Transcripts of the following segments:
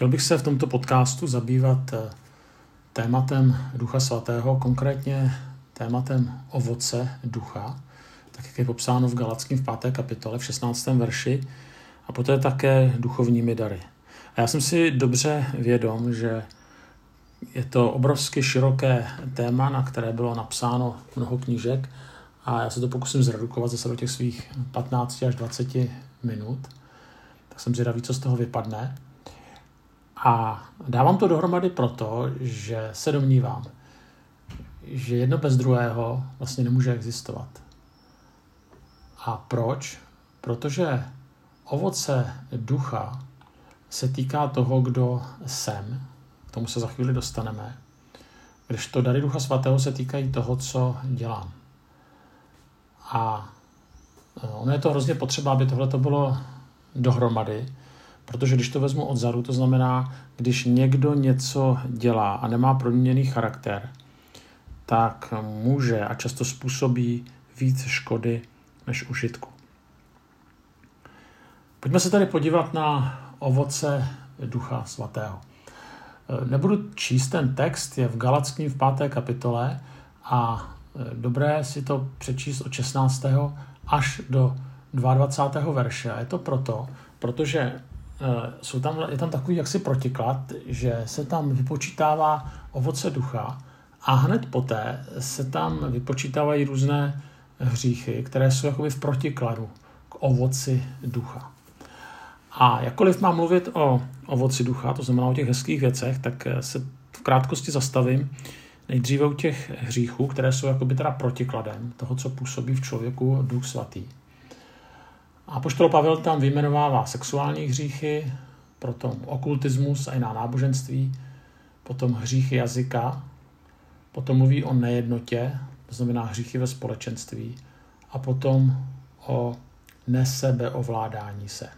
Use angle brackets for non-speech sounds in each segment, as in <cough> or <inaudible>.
Chtěl bych se v tomto podcastu zabývat eh, tématem Ducha Svatého, konkrétně tématem ovoce ducha, tak jak je popsáno v Galackém v 5. kapitole v 16. verši, a poté také duchovními dary. A já jsem si dobře vědom, že je to obrovsky široké téma, na které bylo napsáno mnoho knížek a já se to pokusím zredukovat zase do těch svých 15 až 20 minut. Tak jsem zvědavý, co z toho vypadne. A dávám to dohromady proto, že se domnívám, že jedno bez druhého vlastně nemůže existovat. A proč? Protože ovoce ducha se týká toho, kdo jsem, k tomu se za chvíli dostaneme, když to dary Ducha Svatého se týkají toho, co dělám. A ono je to hrozně potřeba, aby tohle to bylo dohromady, protože když to vezmu odzadu, to znamená, když někdo něco dělá a nemá proměněný charakter, tak může a často způsobí víc škody než užitku. Pojďme se tady podívat na ovoce Ducha Svatého. Nebudu číst ten text, je v Galackým v páté kapitole a dobré si to přečíst od 16. až do 22. verše. A je to proto, protože jsou tam, je tam takový jaksi protiklad, že se tam vypočítává ovoce ducha a hned poté se tam vypočítávají různé hříchy, které jsou jakoby v protikladu k ovoci ducha. A jakkoliv mám mluvit o ovoci ducha, to znamená o těch hezkých věcech, tak se v krátkosti zastavím nejdříve u těch hříchů, které jsou jakoby teda protikladem toho, co působí v člověku duch svatý. A poštol Pavel tam vyjmenovává sexuální hříchy, potom okultismus a jiná náboženství, potom hříchy jazyka, potom mluví o nejednotě, to znamená hříchy ve společenství, a potom o nesebeovládání se.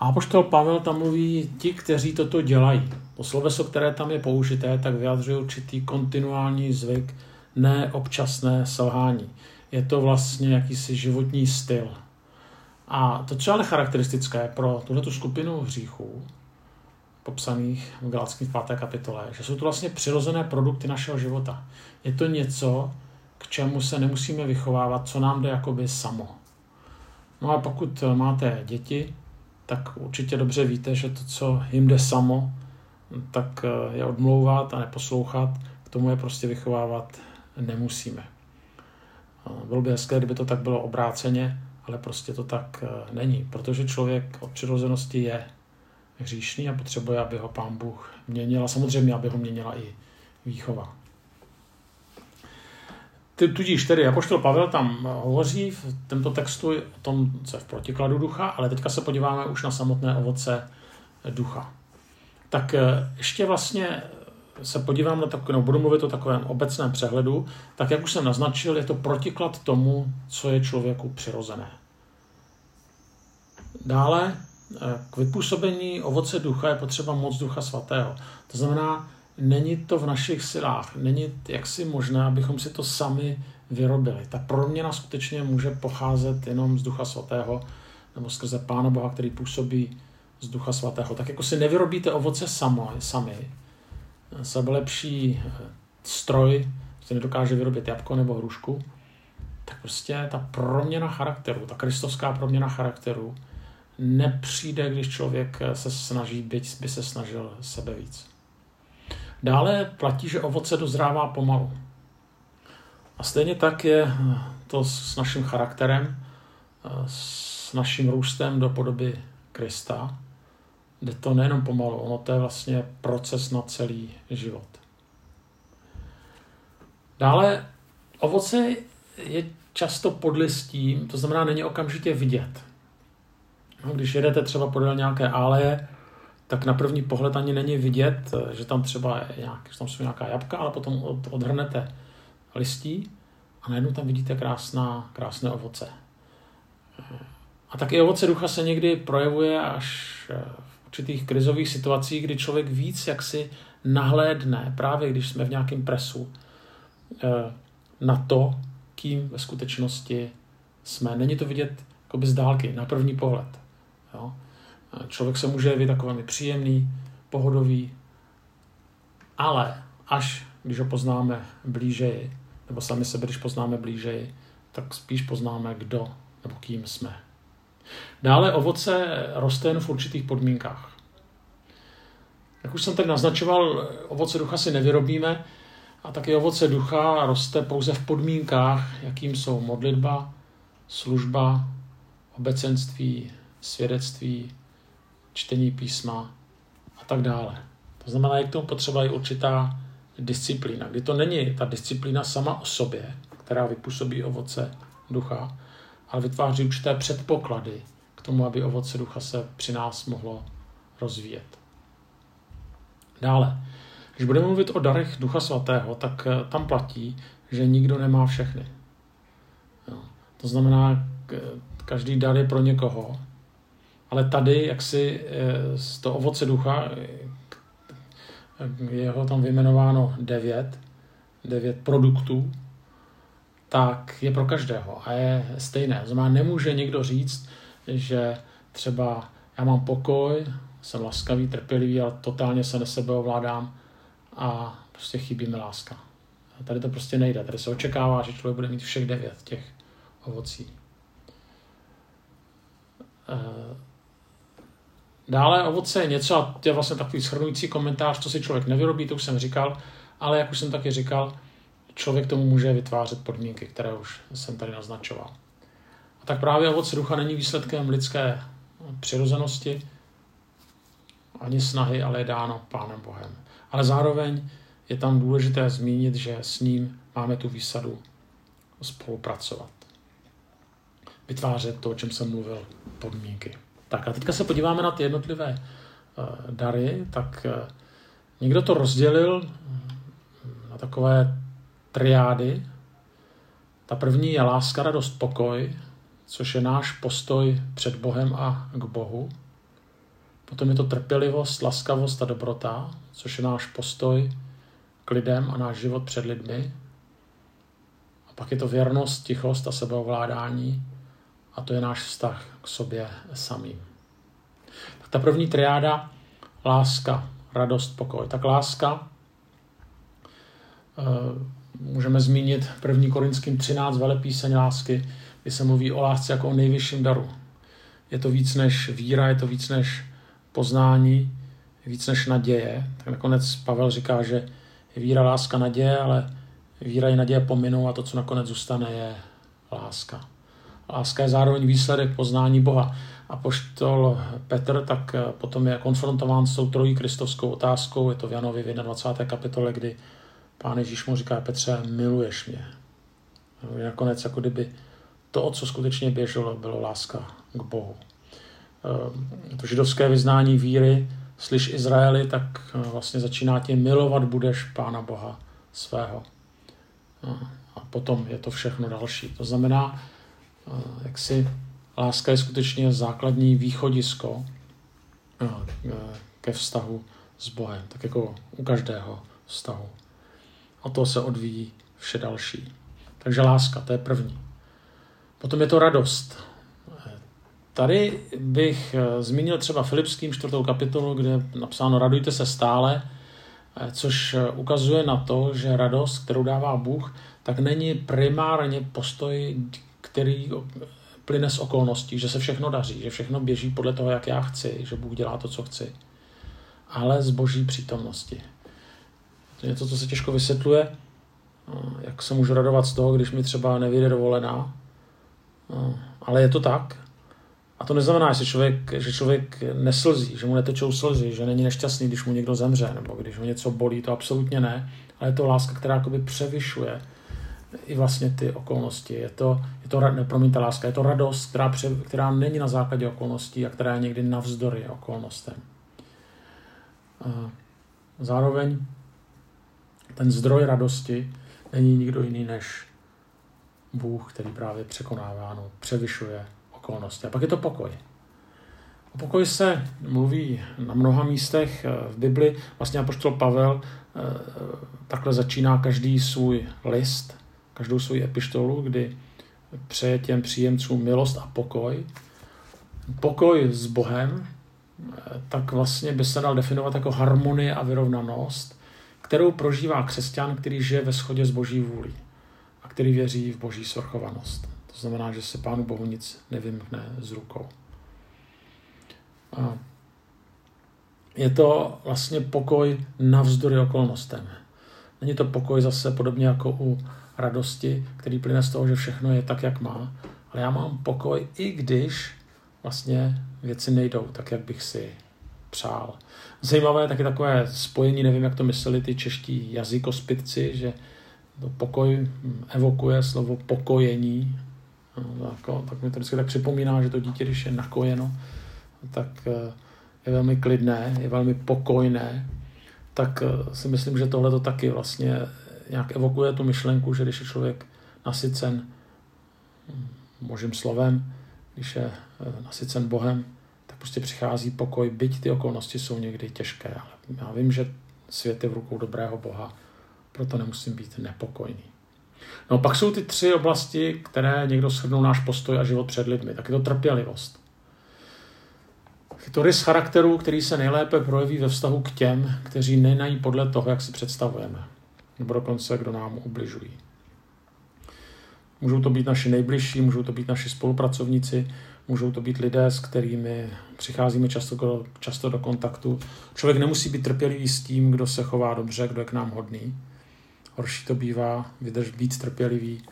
A poštol Pavel tam mluví ti, kteří toto dělají. To sloveso, které tam je použité, tak vyjadřuje určitý kontinuální zvyk, ne občasné selhání. Je to vlastně jakýsi životní styl. A to, co je ale charakteristické pro tuto skupinu hříchů, popsaných v Galackém 5. kapitole, že jsou to vlastně přirozené produkty našeho života. Je to něco, k čemu se nemusíme vychovávat, co nám jde jakoby samo. No a pokud máte děti, tak určitě dobře víte, že to, co jim jde samo, tak je odmlouvat a neposlouchat, k tomu je prostě vychovávat nemusíme. Eh, bylo by hezké, kdyby to tak bylo obráceně, ale prostě to tak eh, není, protože člověk od přirozenosti je hříšný a potřebuje, aby ho pán Bůh měnil a samozřejmě, aby ho měnila i výchova. Tudíž tedy Apoštol Pavel tam hovoří v tomto textu o tom, co je v protikladu ducha, ale teďka se podíváme už na samotné ovoce ducha. Tak eh, ještě vlastně se podívám na takovou, no, budu mluvit o takovém obecném přehledu, tak jak už jsem naznačil, je to protiklad tomu, co je člověku přirozené. Dále eh, k vypůsobení ovoce ducha je potřeba moc ducha svatého. To znamená, není to v našich silách, není jaksi možné, abychom si to sami vyrobili. Ta proměna skutečně může pocházet jenom z Ducha Svatého nebo skrze Pána Boha, který působí z Ducha Svatého. Tak jako si nevyrobíte ovoce samo, sami, sebe lepší eh, stroj, se nedokáže vyrobit jabko nebo hrušku, tak prostě ta proměna charakteru, ta kristovská proměna charakteru nepřijde, když člověk eh, se snaží, byť by se snažil sebe víc. Dále platí, že ovoce dozrává pomalu. A stejně tak je to s naším charakterem, s naším růstem do podoby Krista. Jde to nejenom pomalu, ono to je vlastně proces na celý život. Dále ovoce je často pod listím, to znamená, není okamžitě vidět. No, když jedete třeba podél nějaké áleje, tak na první pohled ani není vidět, že tam třeba je nějak, že tam jsou nějaká jabka, ale potom od, odhrnete listí a najednou tam vidíte krásná, krásné ovoce. A taky ovoce ducha se někdy projevuje až určitých krizových situacích, kdy člověk víc jaksi nahlédne, právě když jsme v nějakém presu, eh, na to, kým ve skutečnosti jsme. Není to vidět jako z dálky, na první pohled. Jo? Člověk se může jevit takový příjemný, pohodový, ale až když ho poznáme blížeji, nebo sami sebe, když poznáme blížeji, tak spíš poznáme, kdo nebo kým jsme. Dále ovoce roste jen v určitých podmínkách. Jak už jsem tady naznačoval, ovoce ducha si nevyrobíme a taky ovoce ducha roste pouze v podmínkách, jakým jsou modlitba, služba, obecenství, svědectví, čtení písma a tak dále. To znamená, jak tomu potřeba je určitá disciplína, kdy to není ta disciplína sama o sobě, která vypůsobí ovoce ducha, ale vytváří určité předpoklady k tomu, aby ovoce ducha se při nás mohlo rozvíjet. Dále, když budeme mluvit o darech Ducha Svatého, tak eh, tam platí, že nikdo nemá všechny. Jo. To znamená, každý dar je pro někoho, ale tady, jak si eh, z toho ovoce ducha, eh, je ho tam vyjmenováno devět, devět produktů, tak je pro každého a je stejné. Znamená, nemůže někdo říct, že třeba já mám pokoj, jsem laskavý, trpělivý, ale totálně se nesebeovládám a prostě chybí mi láska. A tady to prostě nejde. Tady se očekává, že člověk bude mít všech devět těch ovocí. Eh, dále ovoce je něco, a to je vlastně takový shrnující komentář, co si člověk nevyrobí, to už jsem říkal, ale jak už jsem taky říkal, člověk tomu může vytvářet podmínky, které už jsem tady naznačoval. A tak právě ovoce ducha není výsledkem lidské přirozenosti, ani snahy, ale je dáno Pánem Bohem. Ale zároveň je tam důležité zmínit, že s ním máme tu výsadu spolupracovat. Vytvářet to, o čem jsem mluvil, podmínky. Tak a teďka se podíváme na ty jednotlivé uh, dary. Tak uh, někdo to rozdělil na takové triády. Ta první je láska, radost, pokoj, což je náš postoj před Bohem a k Bohu. Potom je to trpělivost, laskavost a dobrota, což je náš postoj k lidem a náš život před lidmi. A pak je to věrnost, tichost a sebeovládání a to je náš vztah k sobě samým. Tak ta první triáda, láska, radost, pokoj. Tak láska, eh, můžeme zmínit 1. Korinským 13 velepíseň lásky, kdy se mluví o lásce jako o nejvyšším daru. Je to víc než víra, je to víc než poznání, víc než naděje. Tak nakonec Pavel říká, že je víra, láska, naděje, ale víra i naděje pominou a to, co nakonec zůstane, je láska. Láska je zároveň výsledek poznání Boha. A poštol Petr tak eh, potom je konfrontován s tou trojí kristovskou otázkou, je to v Janovi v 21. kapitole, kdy pán Ježíš mu říká, Petře, miluješ mě. Nakonec jako kdyby to, o co skutečně běželo, bylo láska k Bohu. Eh, to židovské vyznání víry, slyš Izraeli, tak eh, vlastně začíná tím milovat budeš Pána Boha svého. Eh, a potom je to všechno další. To znamená, jak si láska je skutečně základní východisko ke vztahu s Bohem, tak jako u každého vztahu. A to se odvíjí vše další. Takže láska, to je první. Potom je to radost. Tady bych eh, zmínil třeba Filipským čtvrtou kapitolu, kde je napsáno radujte se stále, eh, což eh, ukazuje na to, že radost, kterou dává Bůh, tak není primárně postoj, který plyne z okolností, že se všechno daří, že všechno běží podle toho, jak já chci, že Bůh dělá to, co chci, ale z boží přítomnosti. To je něco, co se těžko vysvětluje, jak se můžu radovat z toho, když mi třeba nevyjde dovolená, ale je to tak. A to neznamená, že člověk, že člověk neslzí, že mu netečou slzy, že není nešťastný, když mu někdo zemře, nebo když ho něco bolí, to absolutně ne. Ale je to láska, která jakoby převyšuje i vlastně ty okolnosti. Je to, je to ne, promiňte, láska, je to radost, která, pře, která není na základě okolností a která je někdy navzdory okolnostem. Zároveň ten zdroj radosti není nikdo jiný než Bůh, který právě překonává, no, převyšuje okolnosti. A pak je to pokoj. O pokoji se mluví na mnoha místech eh, v Bibli. Vlastně apoštol Pavel eh, takhle začíná každý svůj list, každou svou epištolu, kdy přeje těm příjemcům milost a pokoj. Pokoj s Bohem tak vlastně by se dal definovat jako harmonie a vyrovnanost, kterou prožívá křesťan, který žije ve shodě s boží vůlí a který věří v boží svrchovanost. To znamená, že se Pánu Bohu nic nevymkne z rukou. A je to vlastně pokoj navzdory okolnostem. Není to pokoj zase podobně jako u radosti, který plyne z toho, že všechno je tak, jak má, ale já mám pokoj, i když vlastně věci nejdou tak, jak bych si přál. Zajímavé je taky takové spojení, nevím, jak to mysleli ty čeští jazykospitci, že to pokoj evokuje slovo pokojení. No, jako, tak mi to vždycky tak připomíná, že to dítě, když je nakojeno, tak eh, je velmi klidné, je velmi pokojné, tak eh, si myslím, že tohle to taky vlastně nějak evokuje tu myšlenku, že když je člověk nasycen hm, božím slovem, když je eh, nasycen Bohem, prostě přichází pokoj, byť ty okolnosti jsou někdy těžké. Ale já vím, že svět je v rukou dobrého Boha, proto nemusím být nepokojný. No pak jsou ty tři oblasti, které někdo shrnul náš postoj a život před lidmi. Tak je to trpělivost. Je to rys charakteru, který se nejlépe projeví ve vztahu k těm, kteří nenají podle toho, jak si představujeme. Nebo dokonce, kdo nám ubližují. Můžou to být naši nejbližší, můžou to být naši spolupracovníci, můžou to být lidé, s kterými přicházíme často, často do kontaktu. Člověk nemusí být trpělivý s tím, kdo se chová dobře, kdo je k nám hodný. Horší to bývá vydrž být trpělivý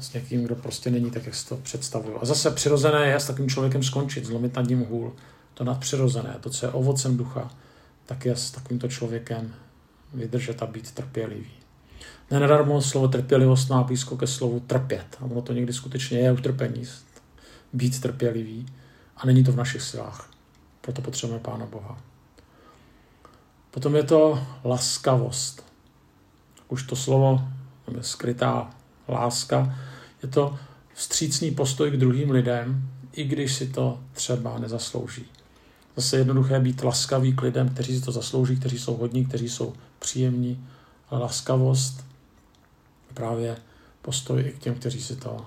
s někým, kdo prostě není tak, jak si to představuju. A zase přirozené je s takovým člověkem skončit, zlomit nad ním hůl. To nadpřirozené, to, co je ovocem ducha, tak je s takovýmto člověkem vydržet a být trpělivý. Nenadarmo slovo trpělivost má blízko ke slovu trpět. A ono to někdy skutečně je utrpení, být trpělivý. A není to v našich silách. Proto potřebujeme Pána Boha. Potom je to laskavost. Už to slovo, je skrytá láska, je to vstřícný postoj k druhým lidem, i když si to třeba nezaslouží. Zase jednoduché být laskavý k lidem, kteří si to zaslouží, kteří jsou hodní, kteří jsou příjemní. Laskavost právě postoj i k těm, kteří si to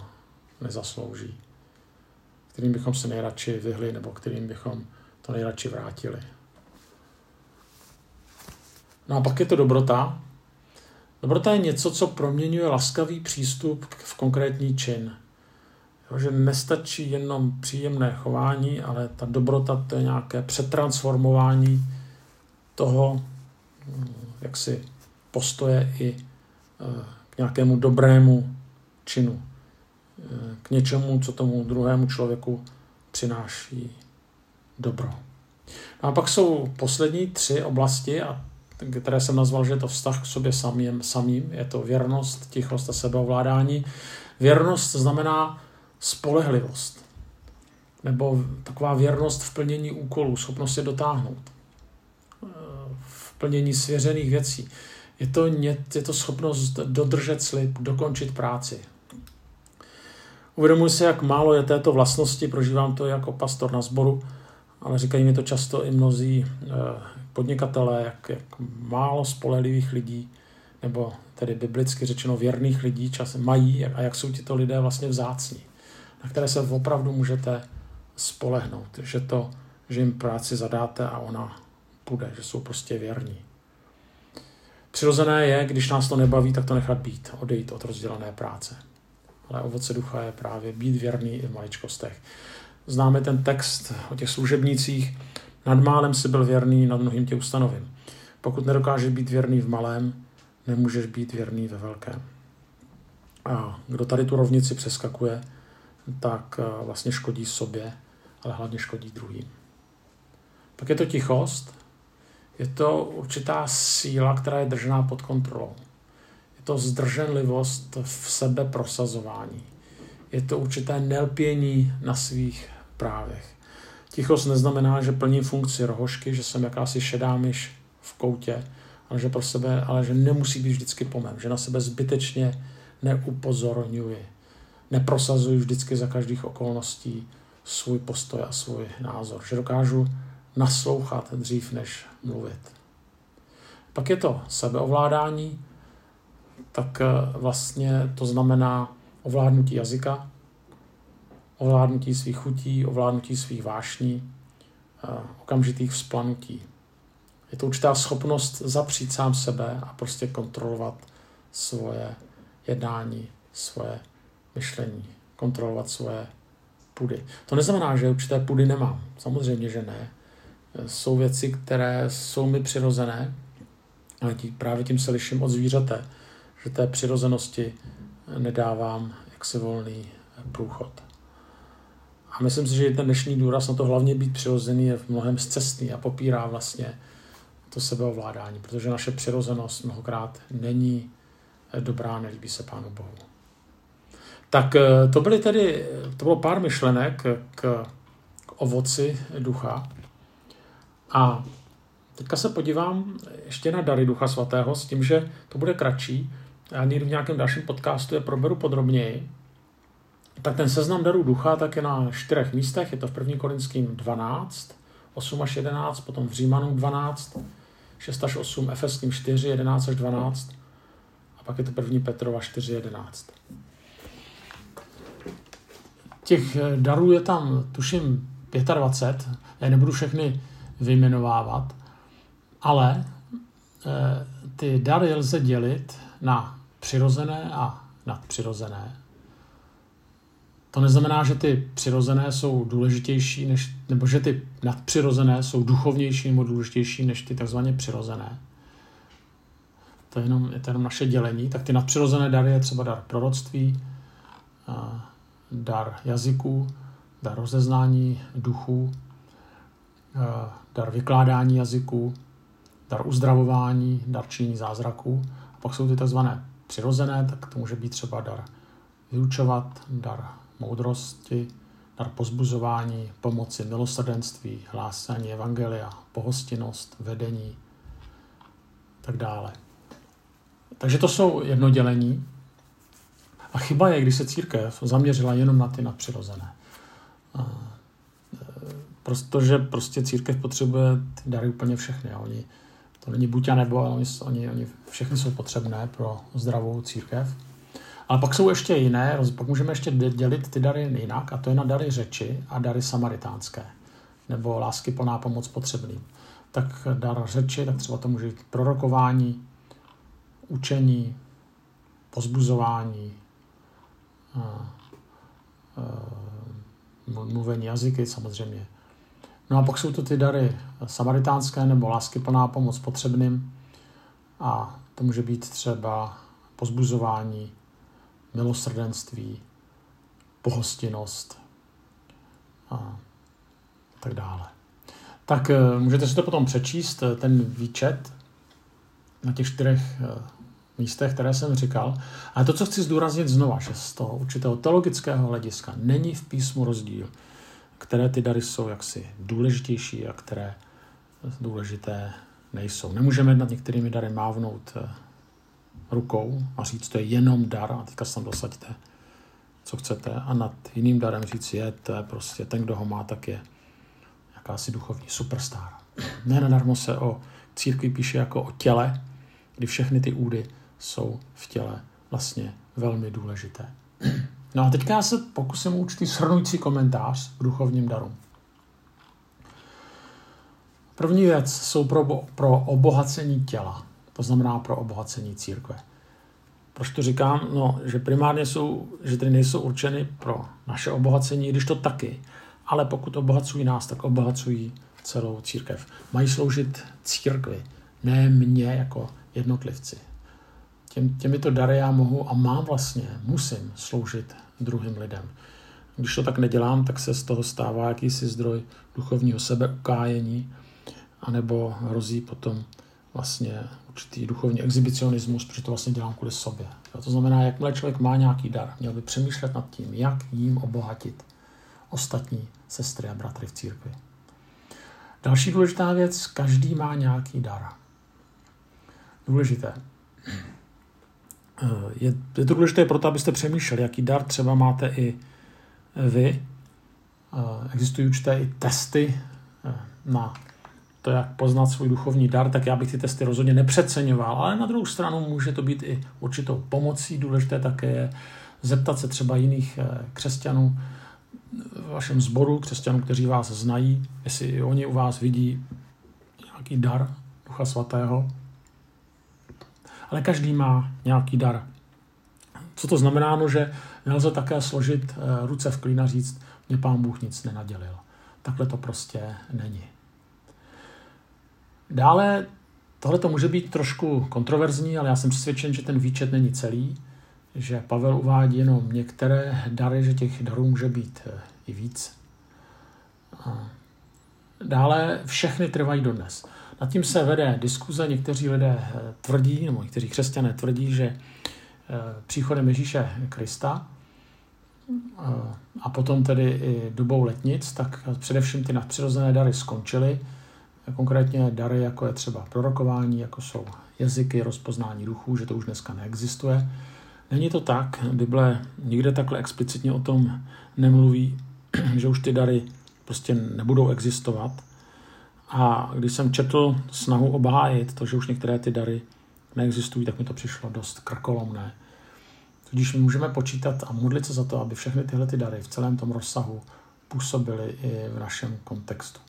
nezaslouží. Kterým bychom se nejradši vyhli nebo kterým bychom to nejradši vrátili. No a pak je to dobrota. Dobrota je něco, co proměňuje laskavý přístup v konkrétní čin. Jo, že nestačí jenom příjemné chování, ale ta dobrota to je nějaké přetransformování toho, jak si postoje i eh, k nějakému dobrému činu, k něčemu, co tomu druhému člověku přináší dobro. No a pak jsou poslední tři oblasti, a které jsem nazval, že je to vztah k sobě samým, samým. Je to věrnost, tichost a sebeovládání. Věrnost znamená spolehlivost. Nebo taková věrnost v plnění úkolů, schopnost je dotáhnout. V plnění svěřených věcí. Je to, je to schopnost dodržet slib, dokončit práci. Uvědomuji si, jak málo je této vlastnosti, prožívám to jako pastor na sboru, ale říkají mi to často i mnozí eh, podnikatelé, jak, jak málo spolehlivých lidí, nebo tedy biblicky řečeno věrných lidí časem mají a jak jsou tito lidé vlastně vzácní, na které se opravdu můžete spolehnout, že to, že jim práci zadáte a ona půjde, že jsou prostě věrní. Přirozené je, když nás to nebaví, tak to nechat být, odejít od rozdělené práce. Ale ovoce ducha je právě být věrný i v maličkostech. Známe ten text o těch služebnících. Nad málem si byl věrný, nad mnohým tě ustanovím. Pokud nedokážeš být věrný v malém, nemůžeš být věrný ve velkém. A kdo tady tu rovnici přeskakuje, tak eh, vlastně škodí sobě, ale hlavně škodí druhým. Pak je to tichost, je to určitá síla, která je držená pod kontrolou. To zdrženlivost v sebe prosazování. Je to určité nelpění na svých právech. Tichost neznamená, že plní funkci rohošky, že jsem jakási šedá myš v koutě, ale že pro sebe, ale že nemusí být vždycky po mém, že na sebe zbytečně neupozorňuji. Neprosazuji vždycky za každých okolností svůj postoj a svůj názor. Že dokážu naslouchat dřív, než mluvit. Pak je to sebeovládání, tak eh, vlastně to znamená ovládnutí jazyka, ovládnutí svých chutí, ovládnutí svých vášní, okamžitých vzplanutí. Je to určitá schopnost zapřít sám sebe a prostě kontrolovat svoje jednání, svoje myšlení, kontrolovat svoje pudy. To neznamená, že určité pudy nemám. Samozřejmě, že ne. Jsou věci, které jsou mi přirozené, ale právě tím se liším od zvířete, že té přirozenosti nedávám jaksi volný průchod. A myslím si, že ten dnešní důraz na to hlavně být přirozený je v mnohem zcestný a popírá vlastně to sebeovládání, protože naše přirozenost mnohokrát není dobrá, nelíbí se Pánu Bohu. Tak eh, to byly tedy, to bylo pár myšlenek k, k ovoci ducha. A teďka se podívám ještě na dary Ducha Svatého s tím, že to bude kratší. Já někdy v nějakém dalším podcastu je proberu podrobněji. Tak ten seznam darů ducha tak je na čtyřech místech. Je to v 1. Korinským 12, 8 až 11, potom v Římanům 12, 6 až 8, Efeským 4, 11 až 12 a pak je to 1. Petrova 4, 11. Těch eh, darů je tam, tuším, 25, já nebudu všechny vyjmenovávat, ale e, ty dary lze dělit na přirozené a nadpřirozené. To neznamená, že ty přirozené jsou důležitější, než, nebo že ty nadpřirozené jsou duchovnější nebo důležitější než ty takzvaně přirozené. To je jenom, je to jenom naše dělení. Tak ty nadpřirozené dary je třeba dar proroctví, dar jazyků, dar rozeznání duchů, dar vykládání jazyků, dar uzdravování, dar činění zázraků. A pak jsou ty takzvané přirozené, tak to může být třeba dar vyučovat, dar moudrosti, dar pozbuzování, pomoci, milosrdenství, hlásání evangelia, pohostinnost, vedení, tak dále. Takže to jsou jednodělení. A chyba je, když se církev zaměřila jenom na ty nadpřirozené. E, protože prostě církev potřebuje ty dary úplně všechny. A oni, to není buď a nebo, ale oni, oni, oni všechny jsou potřebné pro zdravou církev. Ale pak jsou ještě jiné, pak můžeme ještě dělit ty dary jinak, a to je na dary řeči a dary samaritánské, nebo lásky plná pomoc potřebným. Tak dar řeči, tak třeba to může být prorokování, učení, pozbuzování, mluvení jazyky samozřejmě. No a pak jsou to ty dary samaritánské nebo lásky plná pomoc potřebným a to může být třeba pozbuzování, milosrdenství, pohostinnost a tak dále. Tak eh, můžete si to potom přečíst, eh, ten výčet na těch čtyřech eh, místech, které jsem říkal. A to, co chci zdůraznit znova, že z toho určitého teologického hlediska není v písmu rozdíl, které ty dary jsou jaksi důležitější a které důležité nejsou. Nemůžeme nad některými dary mávnout rukou a říct, to je jenom dar a teďka se tam dosaďte, co chcete. A nad jiným darem říct, je, to je prostě ten, kdo ho má, tak je jakási duchovní superstar. Ne nadarmo se o církvi píše jako o těle, kdy všechny ty údy jsou v těle vlastně velmi důležité. No a teďka já se pokusím určitý shrnující komentář k duchovním darům. První věc jsou pro, pro obohacení těla to znamená pro obohacení církve. Proč to říkám? No, že primárně jsou, že tedy nejsou určeny pro naše obohacení, když to taky, ale pokud obohacují nás, tak obohacují celou církev. Mají sloužit církvi, ne mě jako jednotlivci. Těm, těmito dary já mohu a mám vlastně, musím sloužit druhým lidem. Když to tak nedělám, tak se z toho stává jakýsi zdroj duchovního sebeukájení, anebo hrozí potom vlastně určitý duchovní exhibicionismus, protože to vlastně dělám kvůli sobě. Jo, to znamená, jakmile člověk má nějaký dar, měl by přemýšlet nad tím, jak jim obohatit ostatní sestry a bratry v církvi. Další důležitá věc, každý má nějaký dar. Důležité. Je, je to důležité proto, abyste přemýšleli, jaký dar třeba máte i vy. Existují určité i testy na to, jak poznat svůj duchovní dar, tak já bych ty testy rozhodně nepřeceňoval, ale na druhou stranu může to být i určitou pomocí. Důležité také je zeptat se třeba jiných eh, křesťanů, v vašem sboru křesťanů, kteří vás znají, jestli oni u vás vidí nějaký dar Ducha Svatého. Ale každý má nějaký dar. Co to znamená? No, že nelze také složit eh, ruce v klín a říct, mě pán Bůh nic nenadělil. Takhle to prostě není. Dále tohle to může být trošku kontroverzní, ale já jsem přesvědčen, že ten výčet není celý, že Pavel uvádí jenom některé dary, že těch darů může být eh, i víc. Dále všechny trvají dodnes. Nad tím se vede diskuze, někteří lidé eh, tvrdí, nebo někteří křesťané tvrdí, že eh, příchodem Ježíše Krista a potom tedy i dobou letnic, tak především ty nadpřirozené dary skončily. Konkrétně dary, jako je třeba prorokování, jako jsou jazyky, rozpoznání duchů, že to už dneska neexistuje. Není to tak, Bible nikde takhle explicitně o tom nemluví, <clears throat> že už ty dary prostě nebudou existovat. A když jsem četl snahu obhájit to, že už některé ty dary neexistují, tak mi to přišlo dost krkolomné. Tudíž my můžeme počítat a modlit se za to, aby všechny tyhle ty dary v celém tom rozsahu působily i v našem kontextu.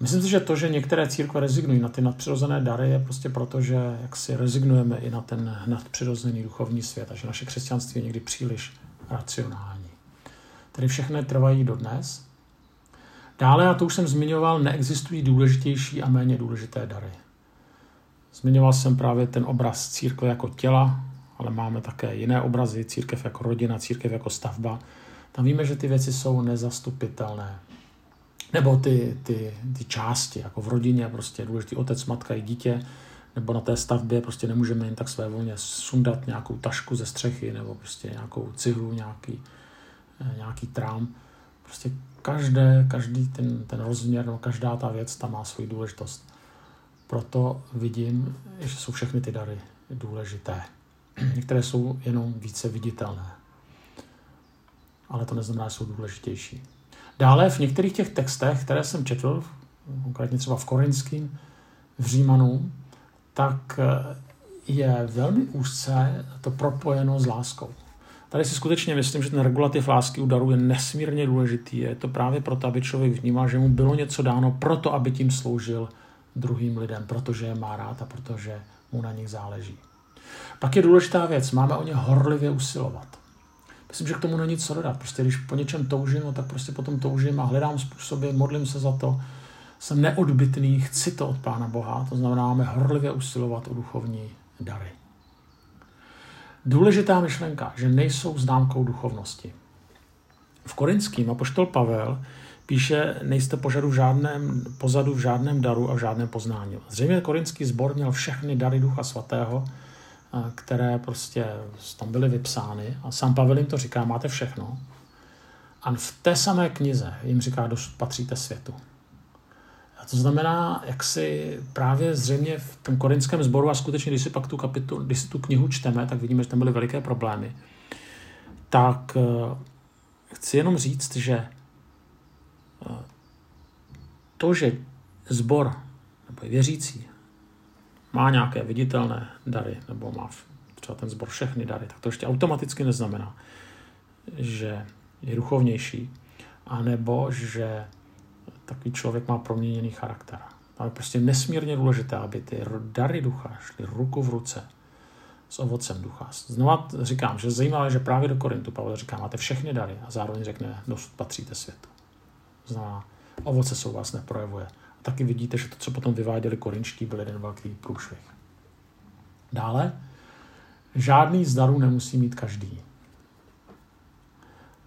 Myslím si, že to, že některé církve rezignují na ty nadpřirozené dary, je prostě proto, že jak si rezignujeme i na ten nadpřirozený duchovní svět a že naše křesťanství je někdy příliš racionální. Tedy všechny trvají dodnes. Dále, a to už jsem zmiňoval, neexistují důležitější a méně důležité dary. Zmiňoval jsem právě ten obraz církve jako těla, ale máme také jiné obrazy, církev jako rodina, církev jako stavba. Tam víme, že ty věci jsou nezastupitelné. Nebo ty, ty, ty části, jako v rodině, prostě důležitý otec, matka i dítě, nebo na té stavbě prostě nemůžeme jen tak své volně sundat nějakou tašku ze střechy, nebo prostě nějakou cihlu, nějaký, eh, nějaký trám. Prostě každé, každý ten, ten rozměr, no, každá ta věc tam má svoji důležitost. Proto vidím, že jsou všechny ty dary důležité. <clears throat> Některé jsou jenom více viditelné. Ale to neznamená, že jsou důležitější. Dále v některých těch textech, které jsem četl, konkrétně třeba v Korinským, v Římanům, tak eh, je velmi úzce to propojeno s láskou. Tady si skutečně myslím, že ten regulativ lásky u daru je nesmírně důležitý. Je to právě proto, aby člověk vnímal, že mu bylo něco dáno proto, aby tím sloužil druhým lidem, protože je má rád a protože mu na nich záleží. Pak je důležitá věc, máme o ně horlivě usilovat. Myslím, že k tomu není co dodat. Prostě když po něčem toužím, no, tak prostě potom toužím a hledám způsoby, modlím se za to. Jsem neodbitný, chci to od Pána Boha, to znamená, máme horlivě usilovat o duchovní dary. Důležitá myšlenka, že nejsou známkou duchovnosti. V Korinským apoštol Pavel píše, nejste požadu v žádném, pozadu v žádném daru a v žádném poznání. Zřejmě korinský sbor měl všechny dary Ducha Svatého, které prostě tam byly vypsány a sám Pavel jim to říká, máte všechno. A v té samé knize jim říká, dosud patříte světu. A to znamená, jak si právě zřejmě v tom korinském sboru a skutečně, když si pak tu, kapitu, když si tu knihu čteme, tak vidíme, že tam byly veliké problémy. Tak eh, chci jenom říct, že eh, to, že zbor nebo věřící má nějaké viditelné dary, nebo má třeba ten zbor všechny dary, tak to ještě automaticky neznamená, že je duchovnější, anebo že takový člověk má proměněný charakter. Ale je prostě nesmírně důležité, aby ty dary ducha šly ruku v ruce s ovocem ducha. Znova říkám, že zajímavé, že právě do Korintu Pavel říká, máte všechny dary a zároveň řekne, dosud patříte světu. Znamená, ovoce se u vás neprojevuje taky vidíte, že to, co potom vyváděli korinští, byl jeden velký průšvih. Dále, žádný z darů nemusí mít každý.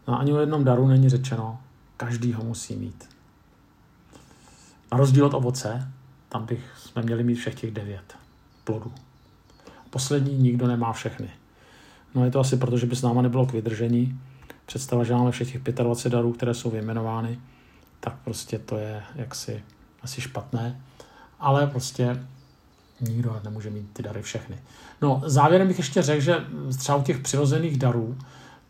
No ani o jednom daru není řečeno, každý ho musí mít. Na rozdíl od ovoce, tam bych jsme měli mít všech těch devět plodů. Poslední nikdo nemá všechny. No je to asi proto, že by s náma nebylo k vydržení. Představa, že máme všech těch 25 darů, které jsou vyjmenovány, tak prostě to je jaksi asi špatné, ale prostě nikdo nemůže mít ty dary všechny. No, závěrem bych ještě řekl, že třeba u těch přirozených darů,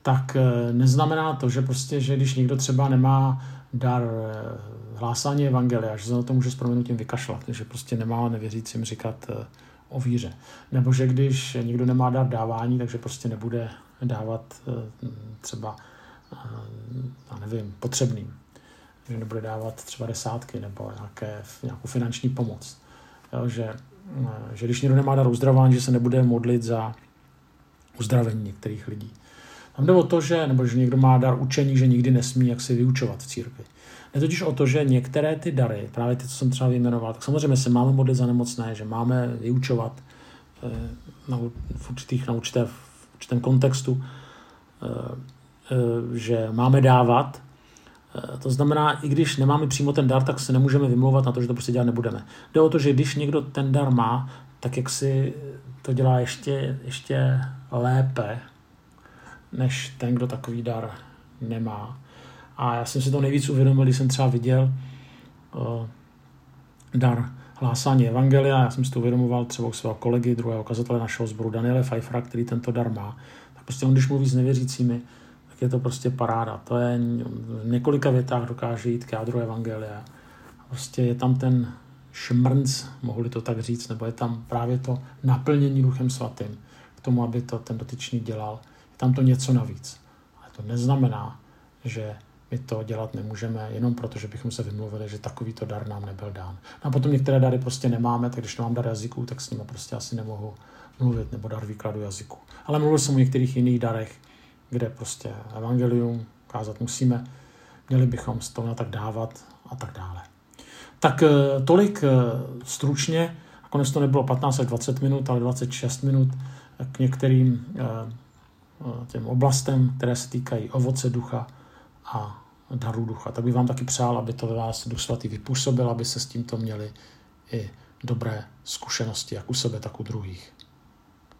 tak eh, neznamená to, že prostě, že když někdo třeba nemá dar eh, hlásání evangelia, že se na to může s proměnutím vykašlat, že prostě nemá nevěřícím říkat eh, o víře. Nebo že když někdo nemá dar dávání, takže prostě nebude dávat třeba já nevím, potřebným. Že nebude dávat třeba desátky nebo nějaké, nějakou finanční pomoc. Jo, že, že když někdo nemá dar uzdravování, že se nebude modlit za uzdravení některých lidí. Tam jde o to, že, nebo že někdo má dar učení, že nikdy nesmí jak si vyučovat v církvi. Je totiž o to, že některé ty dary, právě ty, co jsem třeba vyjmenoval, tak samozřejmě se máme modlit za nemocné, že máme vyučovat eh, na, v, určitých, na určité, v určitém kontextu, eh, eh, že máme dávat. To znamená, i když nemáme přímo ten dar, tak se nemůžeme vymlouvat na to, že to prostě dělat nebudeme. Jde o to, že když někdo ten dar má, tak jak si to dělá ještě, ještě lépe, než ten, kdo takový dar nemá. A já jsem si to nejvíc uvědomil, když jsem třeba viděl uh, dar hlásání Evangelia, já jsem si to uvědomoval třeba u svého kolegy, druhého kazatele našeho sboru Daniele Pfeiffera, který tento dar má. Tak prostě on, když mluví s nevěřícími, tak je to prostě paráda. To je v několika větách dokáže jít k jádru Evangelia. Prostě je tam ten šmrnc, mohli to tak říct, nebo je tam právě to naplnění Duchem Svatým k tomu, aby to ten dotyčný dělal. Tam to něco navíc. Ale to neznamená, že my to dělat nemůžeme jenom proto, že bychom se vymluvili, že takovýto dar nám nebyl dán. No a potom některé dary prostě nemáme, tak když nemám dar jazyků, tak s nimi prostě asi nemohu mluvit, nebo dar výkladu jazyku. Ale mluvil jsem o některých jiných darech, kde prostě evangelium kázat musíme, měli bychom z toho tak dávat a tak dále. Tak eh, tolik eh, stručně, konec to nebylo 15 až 20 minut, ale 26 minut k některým eh, těm oblastem, které se týkají ovoce ducha a daru ducha. Tak bych vám taky přál, aby to ve vás Duch Svatý vypůsobil, aby se s tímto měli i dobré zkušenosti, jak u sebe, tak u druhých.